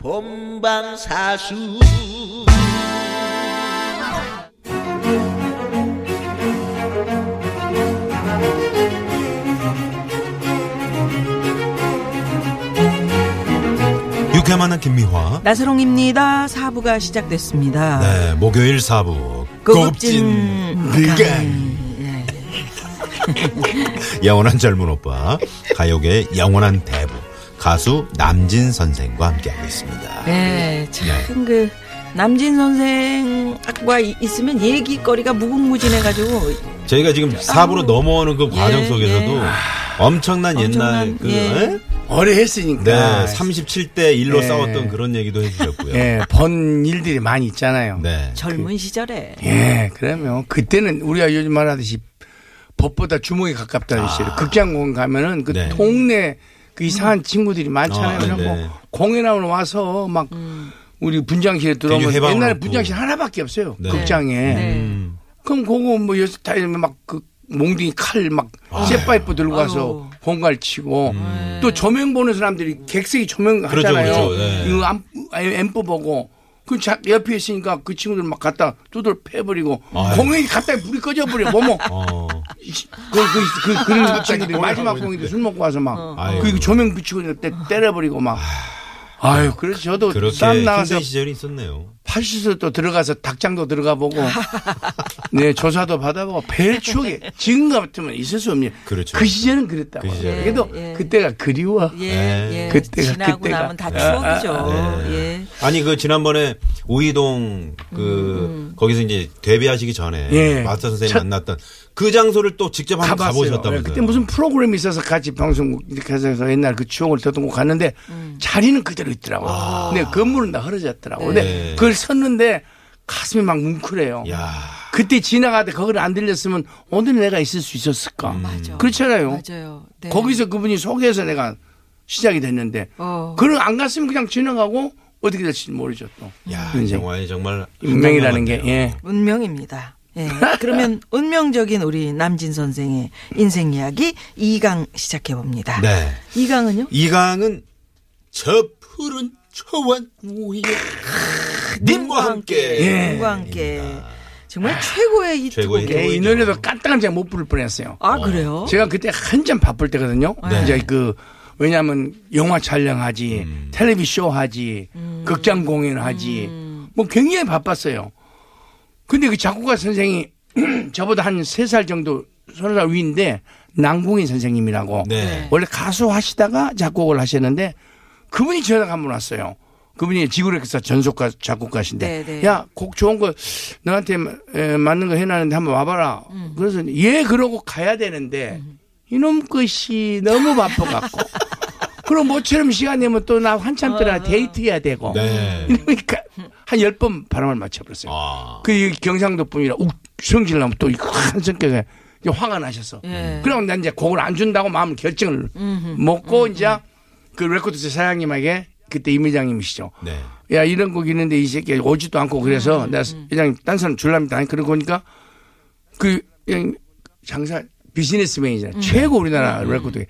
본방사수 유쾌한 만남 김미화. 나서롱입니다. 사부가 시작됐습니다. 네, 목요일 사부 고급진 간 예. 영원한 젊은 오빠 가요계의 영원한 대부 가수 남진 선생과 함께하고 있습니다. 네, 참그 남진 선생과 이- 있으면 얘기거리가 무궁무진해가지고 저희가 지금 사부로 넘어오는 그 과정 예, 속에서도 예. 엄청난 옛날 엄청난, 그 예. 에? 오래 했으니까. 네, 37대 1로 예. 싸웠던 그런 얘기도 해주셨고요. 예, 본 일들이 많이 있잖아요. 네. 젊은 시절에 예, 그러면 그때는 우리가 요즘 말하듯이 법보다 주먹이 가깝다는 식으로 극장공원 가면은 그 아. 네. 동네 그 이상한 친구들이 많잖아요. 아, 그래서 네. 뭐 공연하러 와서 막 음. 우리 분장실에 들어오면 옛날에. 분장실 하나밖에 없어요. 네. 극장에. 음. 그럼 그거 뭐 여섯 타이면 막그 몽둥이 칼 막 쇠파이프 들고 가서. 공갈 치고 또 조명 보는 사람들이 객석이 조명 음. 그렇죠, 하잖아요. 그렇죠. 네. 이거 앰- 앰프 보고 그 자, 옆에 있으니까 그 친구들 막 갖다 두들 패버리고. 공연이 갑자기 불이 꺼져버려. 뭐뭐 어. 그, 그, 그, 그런 친구들이 마지막 공연때 술 먹고 와서 막 아유. 그 조명 비추고 때, 때려버리고 막 아유 그래서 저도 그렇게 힘든 시절이 있었네요. 또 들어가서 닭장도 들어가 보고 네 조사도 받아보고 별 추억이 지금 같으면 있을 수 없네요. 그렇죠. 그 시절은 그랬다고. 그 시절은. 그래도 예, 예. 그때가 그리워. 예, 네. 예. 그때가- 지나고 그때가. 나면 다 추억이죠. 네. 예. 아니 그 지난번에 우이동 그 거기서 이제 데뷔하시기 전에 예. 마스터 선생님 첫- 만났던 그 장소를 또 직접 한번. 가보셨다면서요? 그때 무슨 프로그램이 있어서 같이 방송 이렇게 해서 옛날 그 추억을 더듬고 갔는데 자리는 그대로 있더라고. 근데 건물은 다 흐려졌더라고. 근데 네. 그걸 섰는데 가슴이 막 뭉클해요. 야 그때 지나가다 거기를 안 들렸으면 오늘 내가 있을 수 있었을까? 맞아. 그렇잖아요. 맞아요. 네. 거기서 그분이 소개해서 내가 시작이 됐는데 어. 그걸 안 갔으면 그냥 지나가고 어떻게 될지 모르죠 또. 야, 인생. 영화에 정말 운명이라는 게 예. 운명입니다. 예. 그러면 운명적인 우리 남진 선생의 인생 이야기 2강 시작해 봅니다. 네. 2강은요? 이강은 저 푸른 초원 위에 님과 함께 예. 님과 함께 정말 최고의 최고의 히트곡이에요. 예, 이. 노래도 깐딱한 제가 못 부를 뻔했어요. 아 그래요? 제가 그때 한참 바쁠 때거든요. 네. 이제 그 왜냐하면 영화 촬영하지, 음. 텔레비 쇼 하지, 극장 공연 하지, 뭐 굉장히 바빴어요. 근데 그 작곡가 선생이 저보다 한 세 살 정도 서너 살 위인데 남궁인 선생님이라고 네. 원래 가수 하시다가 작곡을 하셨는데 그분이 전화가 한번 왔어요. 그분이 지구력에서 전속가 작곡가신데 네, 네. 야곡 좋은 거 너한테 에, 맞는 거 해놨는데 한번 와봐라. 그래서 예 그러고 가야 되는데 이놈 것이 너무 바빠갖고 그럼 모처럼 시간 내면 또 나 한참 떠나 데이트해야 되고 네. 이러니까 한 열 번 바람을 맞춰버렸어요. 아. 그이 경상도 분이라 욱 성질 나면 또큰 성격에 화가 나셨어. 예. 그럼 난 이제 곡을 안 준다고 마음 결정을 먹고 이제 그 레코드사 사장님에게 그때 임 회장님이시죠. 네. 야 이런 곡 있는데 이 새끼 오지도 않고 그래서 내가 회장님 딴 사람 줄랍니다. 그러고 보니까 그 그냥 장사 비즈니스맨이잖아. 최고 우리나라 레코드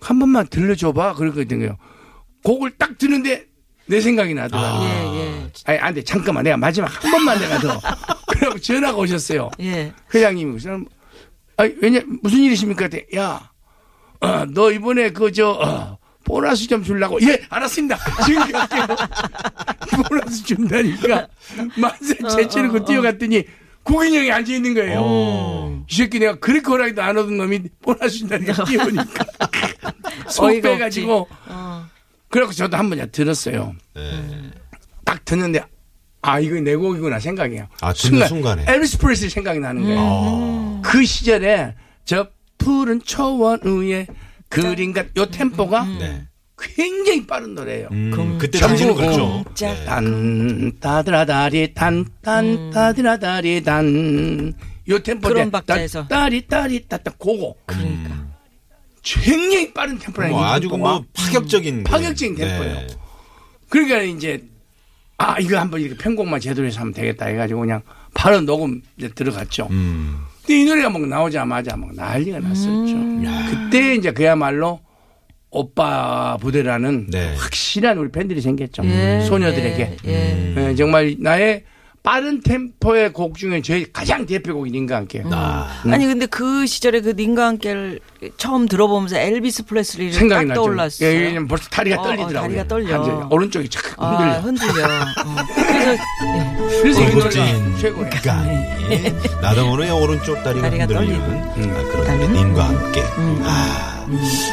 한 번만 들려줘봐 그러거든요. 곡을 딱 듣는데 내 생각이 나더라고. 예, 예. 아니 안 돼 잠깐만 내가 마지막 한 번만 내가 더. 그래고 전화가 오셨어요. 예. 회장님이 그 사람 아 왜냐 무슨 일이십니까? 그때 야, 어, 너 이번에 그 저 어, 보너스 좀 주려고 예 알았습니다. 지금 갈게요. 보너스 준다니까 만세 제치르고 뛰어갔더니 국인형이 앉아 있는 거예요. 어. 이 새끼 내가 그렇게 허락도 안 얻은 놈이 보너스 준다니까 뛰어오니까 속 빼가지고 어. 그래갖고 저도 한 번 들었어요. 네. 딱 듣는데 아 이거 내 곡이구나 생각해요. 아, 듣는 순간 에. 엘비스 프레슬리 생각이 나는 거예요. 아. 그 시절에 저 푸른 초원 위에 그림과 요 템포가 네. 굉장히 빠른 노래예요. 음, 그때 당시는 그렇죠. 짝. 네. 단 따드라다리 단단 따드라다리 단요 템포 그런 박자에서. 따리 따리 따따 고고 그러니까. 굉장히 빠른 템포라는 뭐게 아주. 뭐 파격적인 그- 파격적인 템포예요. 그러니까 이제 아 이거 한번 이렇게 편곡만 제대로 해서 하면 되겠다 해가지고 그냥 바로 녹음 이제 들어갔죠. 음. 근데 이 노래가 막 나오자마자 막 난리가 났었죠. 그때 이제 그야말로 오빠 부대라는 네. 확실한 우리 팬들이 생겼죠. 예, 소녀들에게. 예, 예. 예, 정말 나의 빠른 템포의 곡 중에 저희 가장 대표곡이 님과 함께. 아. 아니 근데 그 시절에 그 님과 함께를 처음 들어보면서 엘비스 프레슬리를 생각이 딱. 떠올랐어요. 예, 왜냐면 벌써 다리가 어, 어, 떨리더라고요. 다리가 떨려. 완전히 오른쪽이 착 아, 흔들려. 흔들려. 어. 그래서 예. 그래서 이 고급진 노래가 최고예요. 모르게 오른쪽 다리가 다리가 흔들리는 떨리는. 아, 그런 음. 님과 함께. 아,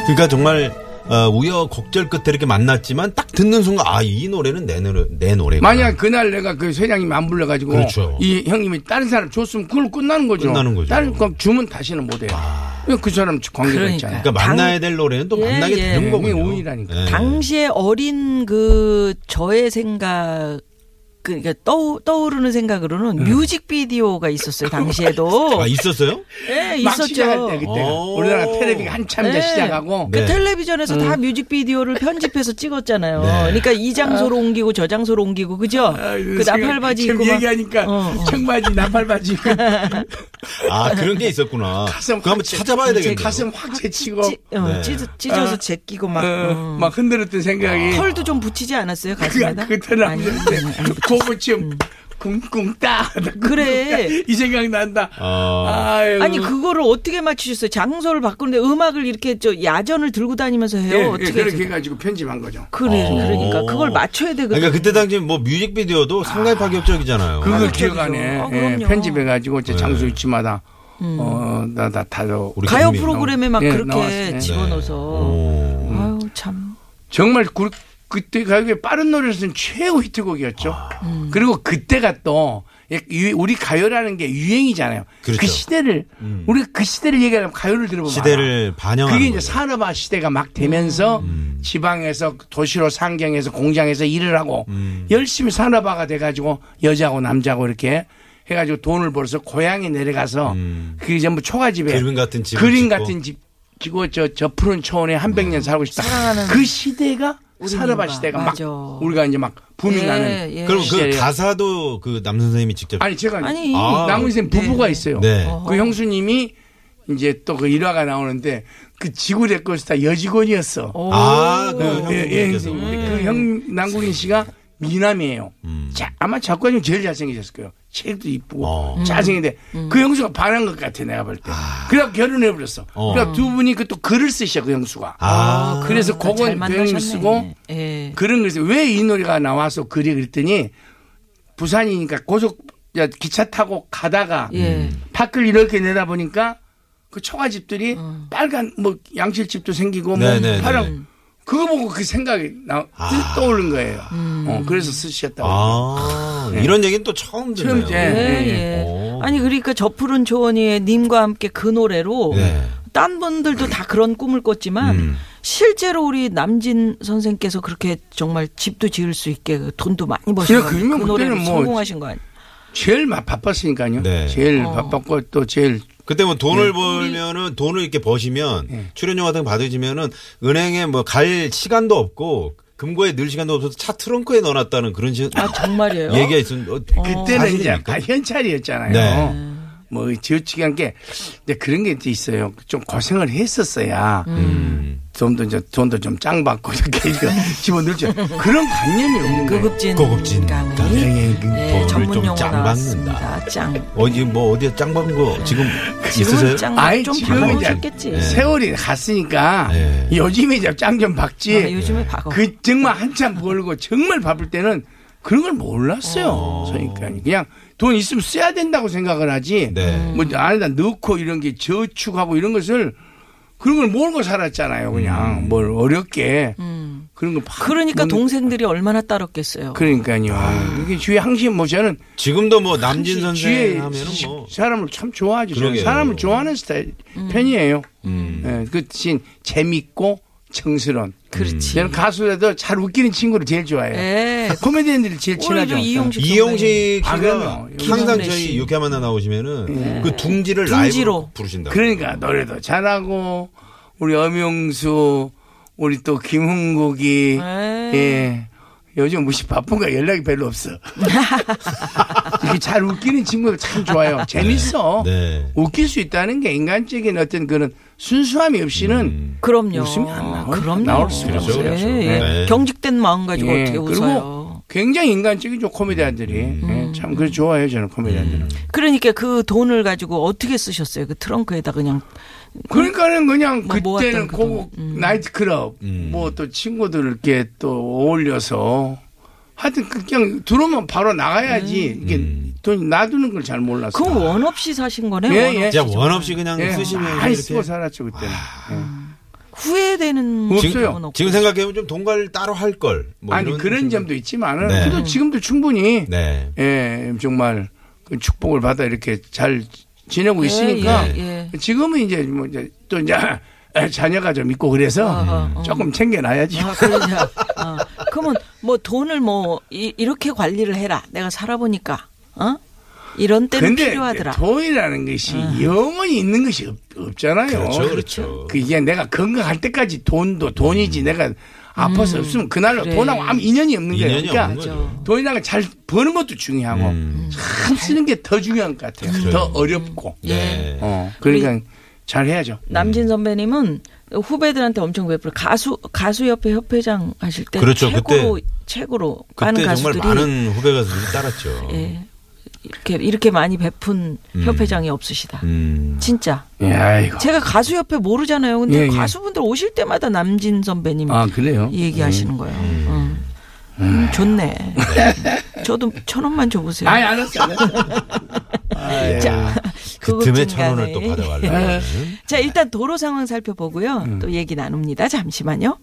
그러니까 정말 어, 우여곡절 끝에 이렇게 만났지만 딱 듣는 순간 아 이 노래는 내 노래 내 노래구나. 만약 그날 내가 그 회장님이 안 불러가지고 그렇죠. 이 형님이 다른 사람 줬으면 그걸 끝나는 거죠. 끝나는 거죠. 다른 거 주면 다시는 못 해요. 그 사람 관계가 그러니까. 있잖아요. 그러니까 만나야 될 노래는 또 예, 만나게 예. 되는 예, 거군요. 그게 우연이라니까. 예. 당시에 어린 그 저의 생각 그러니까 떠, 떠오르는 생각으로는 뮤직비디오가 있었어요 당시에도. 아 있었어요? 예, 막 시작할 있었죠. 때 그때가 오. 우리나라 텔레비가 한참 이제 네. 시작하고 그 네. 텔레비전에서 다 뮤직비디오를 편집해서 찍었잖아요. 네. 그러니까 이 장소로 옮기고 저 장소로 옮기고 그죠? 그 나팔바지 지금 입고 막 얘기하니까 어, 어. 청바지 나팔바지 입고 아 그런 게 있었구나. 가슴 그거 한번 찾아봐야 되겠네요. 가슴 확 제치고 찌, 어, 네. 찢어, 찢어서 어. 제끼고 막 어, 어. 막 흔들었던 생각이 털도 좀 붙이지 않았어요 그 가슴에다? 그때는 안 아니. 고무춤 쿵쿵 따 그래. 이 생각 난다. 어. 아유. 아니 그거를 어떻게 맞추셨어요? 장소를 바꾸는데 음악을 이렇게 저 야전을 들고 다니면서 해요. 예, 예, 어떻게 그렇게 해서? 해가지고 편집한 거죠. 그래 어. 그러니까 그걸 맞춰야 되거든. 그러니까 그때 당시 뭐 뮤직비디오도 상당히 파격적이잖아요. 그걸 파격적이죠. 기억하네. 아, 예. 편집해가지고 제 네. 장소 위치마다 어, 나, 나, 다도. 우리 가요. 프로그램에 막 예, 그렇게 나왔어요. 집어넣어서 오. 아유 참. 정말 그, 그때 가요계 빠른 노래에서는 최고 히트곡이었죠. 음. 그리고 그때가 또 유- 우리 가요라는 게 유행이잖아요. 그렇죠. 그 시대를 음. 우리가 그 시대를 얘기하면 가요를 들어보면 시대를. 반영하는 그게 이제 거죠. 산업화 시대가 막 되면서 음. 지방에서 도시로 상경해서 공장에서 일을 하고 음. 열심히 산업화가 돼가지고 여자고 남자고 이렇게 해가지고 돈을 벌어서 고향에 내려가서 음. 그게 전부 초가집에 그림 같은 집을 그림 짓고. 같은 집 지고 저, 저 푸른 초원에 한 백년 살고 싶다. 사랑하는 그 시대가 우리 산업화. 시대가 맞아. 막 우리가 이제 막 부밍하는. 예, 예. 그럼 그. 가사도 그 남 선생님이 직접 아니 제가 아니. 아. 남은 생 부부가 네. 있어요. 네. 그 형수님이 이제 또 그 일화가 나오는데 그 지구 레코스타 여직원이었어. 오. 아, 그 예, 예. 형수님. 그형 남국인 씨가 미남이에요. 음. 자, 아마 작가님 제일 잘생기셨을 거예요. 책도 이쁘고 어. 잘생긴데 그 형수가 반한 것 같아 내가 볼 때. 그래서 결혼해 버렸어. 어. 그러니까 두 분이 그 또 글을 쓰셔 그 형수가. 아, 그래서 잘 그건 그. 형이 쓰고 예. 그런 글쎄 왜이 노래가 나와서 그리 그랬더니 부산이니까 고속 야, 기차 타고 가다가 예. 밖을 이렇게 내다 보니까 그 초가집들이 빨간 뭐 양실집도 생기고 뭐 네네네. 파란 그거 보고 그 생각이 나 아. 떠오른 거예요. 어, 그래서 쓰셨다고. 아, 이런 얘기는 또 처음 듣네요. 처음 이제. 예, 예, 예. 오. 아니 그러니까 저 푸른 초원이의 님과 함께 그 노래로 네. 딴 분들도 다 그런 꿈을 꿨지만 음. 실제로 우리 남진 선생께서 그렇게 정말 집도 지을 수 있게 그 돈도 많이 그러면 그 노래로 그때는 뭐 성공하신 거 아니에요? 제일 막 바빴으니까요. 네. 제일 어. 바빴고 또 제일 그때 뭐 돈을 네. 벌면은 돈을 이렇게 버시면 네. 출연료 같은 거 받으시면은 은행에 뭐 갈 시간도 없고 금고에 넣을 시간도 없어서 차 트렁크에 넣어놨다는 그런 식아 정말이에요? 얘기가 있었는데 어, 그때는 이제? 다 현찰이었잖아요. 네. 뭐 지어치기 한 게 이제 그런 게 이제 있어요. 좀 고생을 했었어야 음. 돈도 이제 돈도 좀 짱 받고 이렇게 이거 집어넣죠. 그런 관념이 없는 거예요. 고급진 고급진 강의 강의. 네, 돈을 전문 좀 용어 짱 나왔습니다. 받는다. 짱. 어디 뭐 어디에 짱 박은 거 지금 있으세요? 아이, 좀 지금은 이제. 네. 세월이 갔으니까 네. 요즘에 이제 짱 좀 박지. 아, 요즘에 박아. 그 정말 한참 벌고 정말 바쁠 때는 그런 걸 몰랐어요. 그러니까 그냥 돈 있으면 써야 된다고 생각을 하지. 네. 뭐 안에다 넣고 이런 게 저축하고 이런 것을 그런 걸 모르고 살았잖아요. 그냥 뭘 어렵게 음. 그런 거. 막 그러니까 못- 동생들이 얼마나 따랐겠어요. 그러니까요. 이게 주위 항심 뭐 저는 지금도 뭐 남진 선생 하면은 뭐 사람을 참 좋아하죠. 저는. 사람을 좋아하는 스타일 편이에요. 음. 예, 그 대신 재밌고 청스러운 그렇지. 저는 가수라도 잘 웃기는 친구를 제일 좋아해요. 예. 코미디언들이 제일 친하죠. 저 이용식 이용식 아, 씨가 그럼요. 항상 저희 씨. 유쾌한 만나 나오시면은 그 둥지를 둥지로. 라이브로 부르신다고. 그러니까 노래도 잘하고 우리 엄영수 우리 또 김흥국이 네. 예. 요즘 무시 바쁜가 연락이 별로 없어. 이렇게 잘 웃기는 친구가 참 좋아요. 재밌어. 네. 웃길 수 있다는 게 인간적인 어떤 그런 순수함이 없이는 음. 그럼요. 웃음이 안 나와요. 그럼요. 나올 수가 없어요. 예, 그렇죠. 예. 네. 경직된 마음 가지고 예, 어떻게 그리고 웃어요. 굉장히 인간적이죠 코미디언들이 음. 예, 참 그걸 좋아해요 저는 코미디언들은. 그러니까 그 돈을 가지고 어떻게 쓰셨어요? 그 트렁크에다 그냥 그러니까는 그냥 뭐 그때는 그고 돈. 음. 나이트클럽 음. 뭐또 친구들 이렇게 또 어울려서 하여튼 그냥 들어오면 바로 나가야지 이게 음. 돈 놔두는 걸 잘 몰랐어. 그건 원 없이 사신 거네요. 예, 원 예. 없이. 진짜 원 없이 그냥 예, 쓰시면서 많이 이렇게 쓰고 살았죠 그때는. 후회되는 없어요. 적은 없고. 지금 생각해보면 좀돈 관리 따로 할 걸. 뭐 아니 이런 그런 생각- 점도 있지만은 네. 그래도 지금도 충분히 네. 예 정말 그 축복을 받아 이렇게 잘 지내고 예, 있으니까 예, 예. 지금은 이제 뭐 이제 또 이제 자녀가 좀 있고 그래서 어. 조금 챙겨놔야지. 아, 그러냐. 어. 그러면 뭐 돈을 뭐 이, 렇게 관리를 해라. 내가 살아보니까 어 이런 때는 필요하더라. 돈이라는 것이 영원히 있는 것이 없, 없잖아요. 그렇죠, 그렇죠. 그 이게 내가 건강할 때까지 돈도 돈이지 내가 아파서 없으면 그날로 음. 그래. 돈하고 아무 인연이 없는 거예요. 그러니까 없는. 돈이라는 걸 잘 버는 것도 중요하고 음. 참 쓰는 게 더 중요한 것 같아요. 그래요. 더 어렵고. 네. 어, 그러니까 잘 해야죠. 남진 선배님은 후배들한테 엄청 베풀어 가수 가수 협회 협회장 하실 때 그렇죠. 최고로 최고로 많은 그때 정말 가수들이 많은 후배 가수들이 따랐죠. 예, 이렇게 이렇게 많이 베푼 음. 협회장이 없으시다. 음. 진짜. 예. 제가 가수 협회 모르잖아요. 근데 예, 예. 가수분들 오실 때마다 남진 선배님 아, 그래요? 얘기하시는 거예요. 음. 음, 좋네. 저도 천 원만 줘보세요. 아이, 알았어. 알았어. 아이, 자, 그 틈에 좀천 원을. 또 받아가려고. 자, 일단 도로 상황 살펴보고요. 또 얘기 나눕니다. 잠시만요.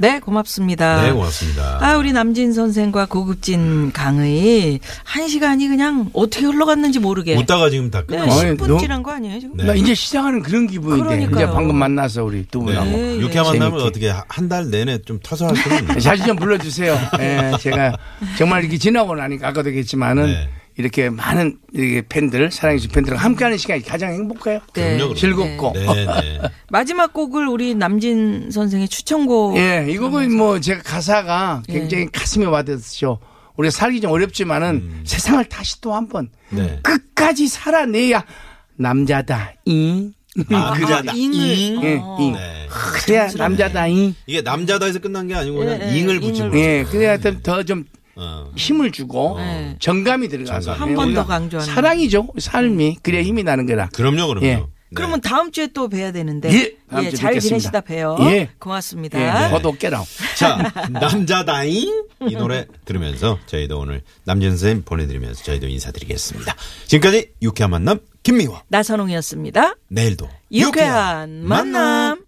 네, 고맙습니다. 네, 고맙습니다. 아, 우리 남진 선생과 고급진 강의 한 시간이 그냥 어떻게 흘러갔는지 모르게. 웃다가 지금 다 네, 끝났어요. 아니, 10분 너무- 지난 거 아니에요, 지금? 네. 나 이제 시작하는 그런 기분인데. 그러니까요. 이제 방금 만나서 우리 두 네. 분하고. 네. 유쾌한 만나면 재밌게. 어떻게 한 달 내내 좀 터서 할 수는 없는 자주 좀 불러주세요. 예, 제가 정말 이렇게 지나고 나니까 아까도 얘기했지만은 네. 이렇게 많은 이렇게 팬들, 사랑해주신 팬들과 함께하는 시간이 가장 행복해요. 네. 즐겁고. 네, 네. 마지막 곡을 우리 남진 선생의 추천곡. 예, 이 곡은 뭐 제가 가사가 굉장히 예. 가슴에 와닿으시죠. 우리가 살기 좀 어렵지만은 세상을 다시 또 한번 네. 끝까지 살아내야 남자다. 이. 남자다. 잉을. 예, 어. 잉. 네. 그래야 남자다. 이. 이게 남자다에서 끝난 게 아니고 그냥 예, 예, 잉을 거죠. 예, 그래야 더좀 어. 힘을 주고 네. 정감이 들어가서 정감. 한번더 우리가 강조하는. 사랑이죠 삶이 그래야 힘이 나는 거라 그럼요, 그럼요. 예. 네. 그러면 다음 주에 또 뵈야 되는데. 예, 다음 주에 잘 뵙겠습니다. 지내시다 봬요. 예. 고맙습니다. 예, 저도 깨라 자, 남자다잉 이 노래 들으면서 저희도 오늘 남진 선생님 보내드리면서 저희도 인사드리겠습니다. 지금까지 유쾌한 만남 김미화. 나선홍이었습니다. 내일도 유쾌한 만남.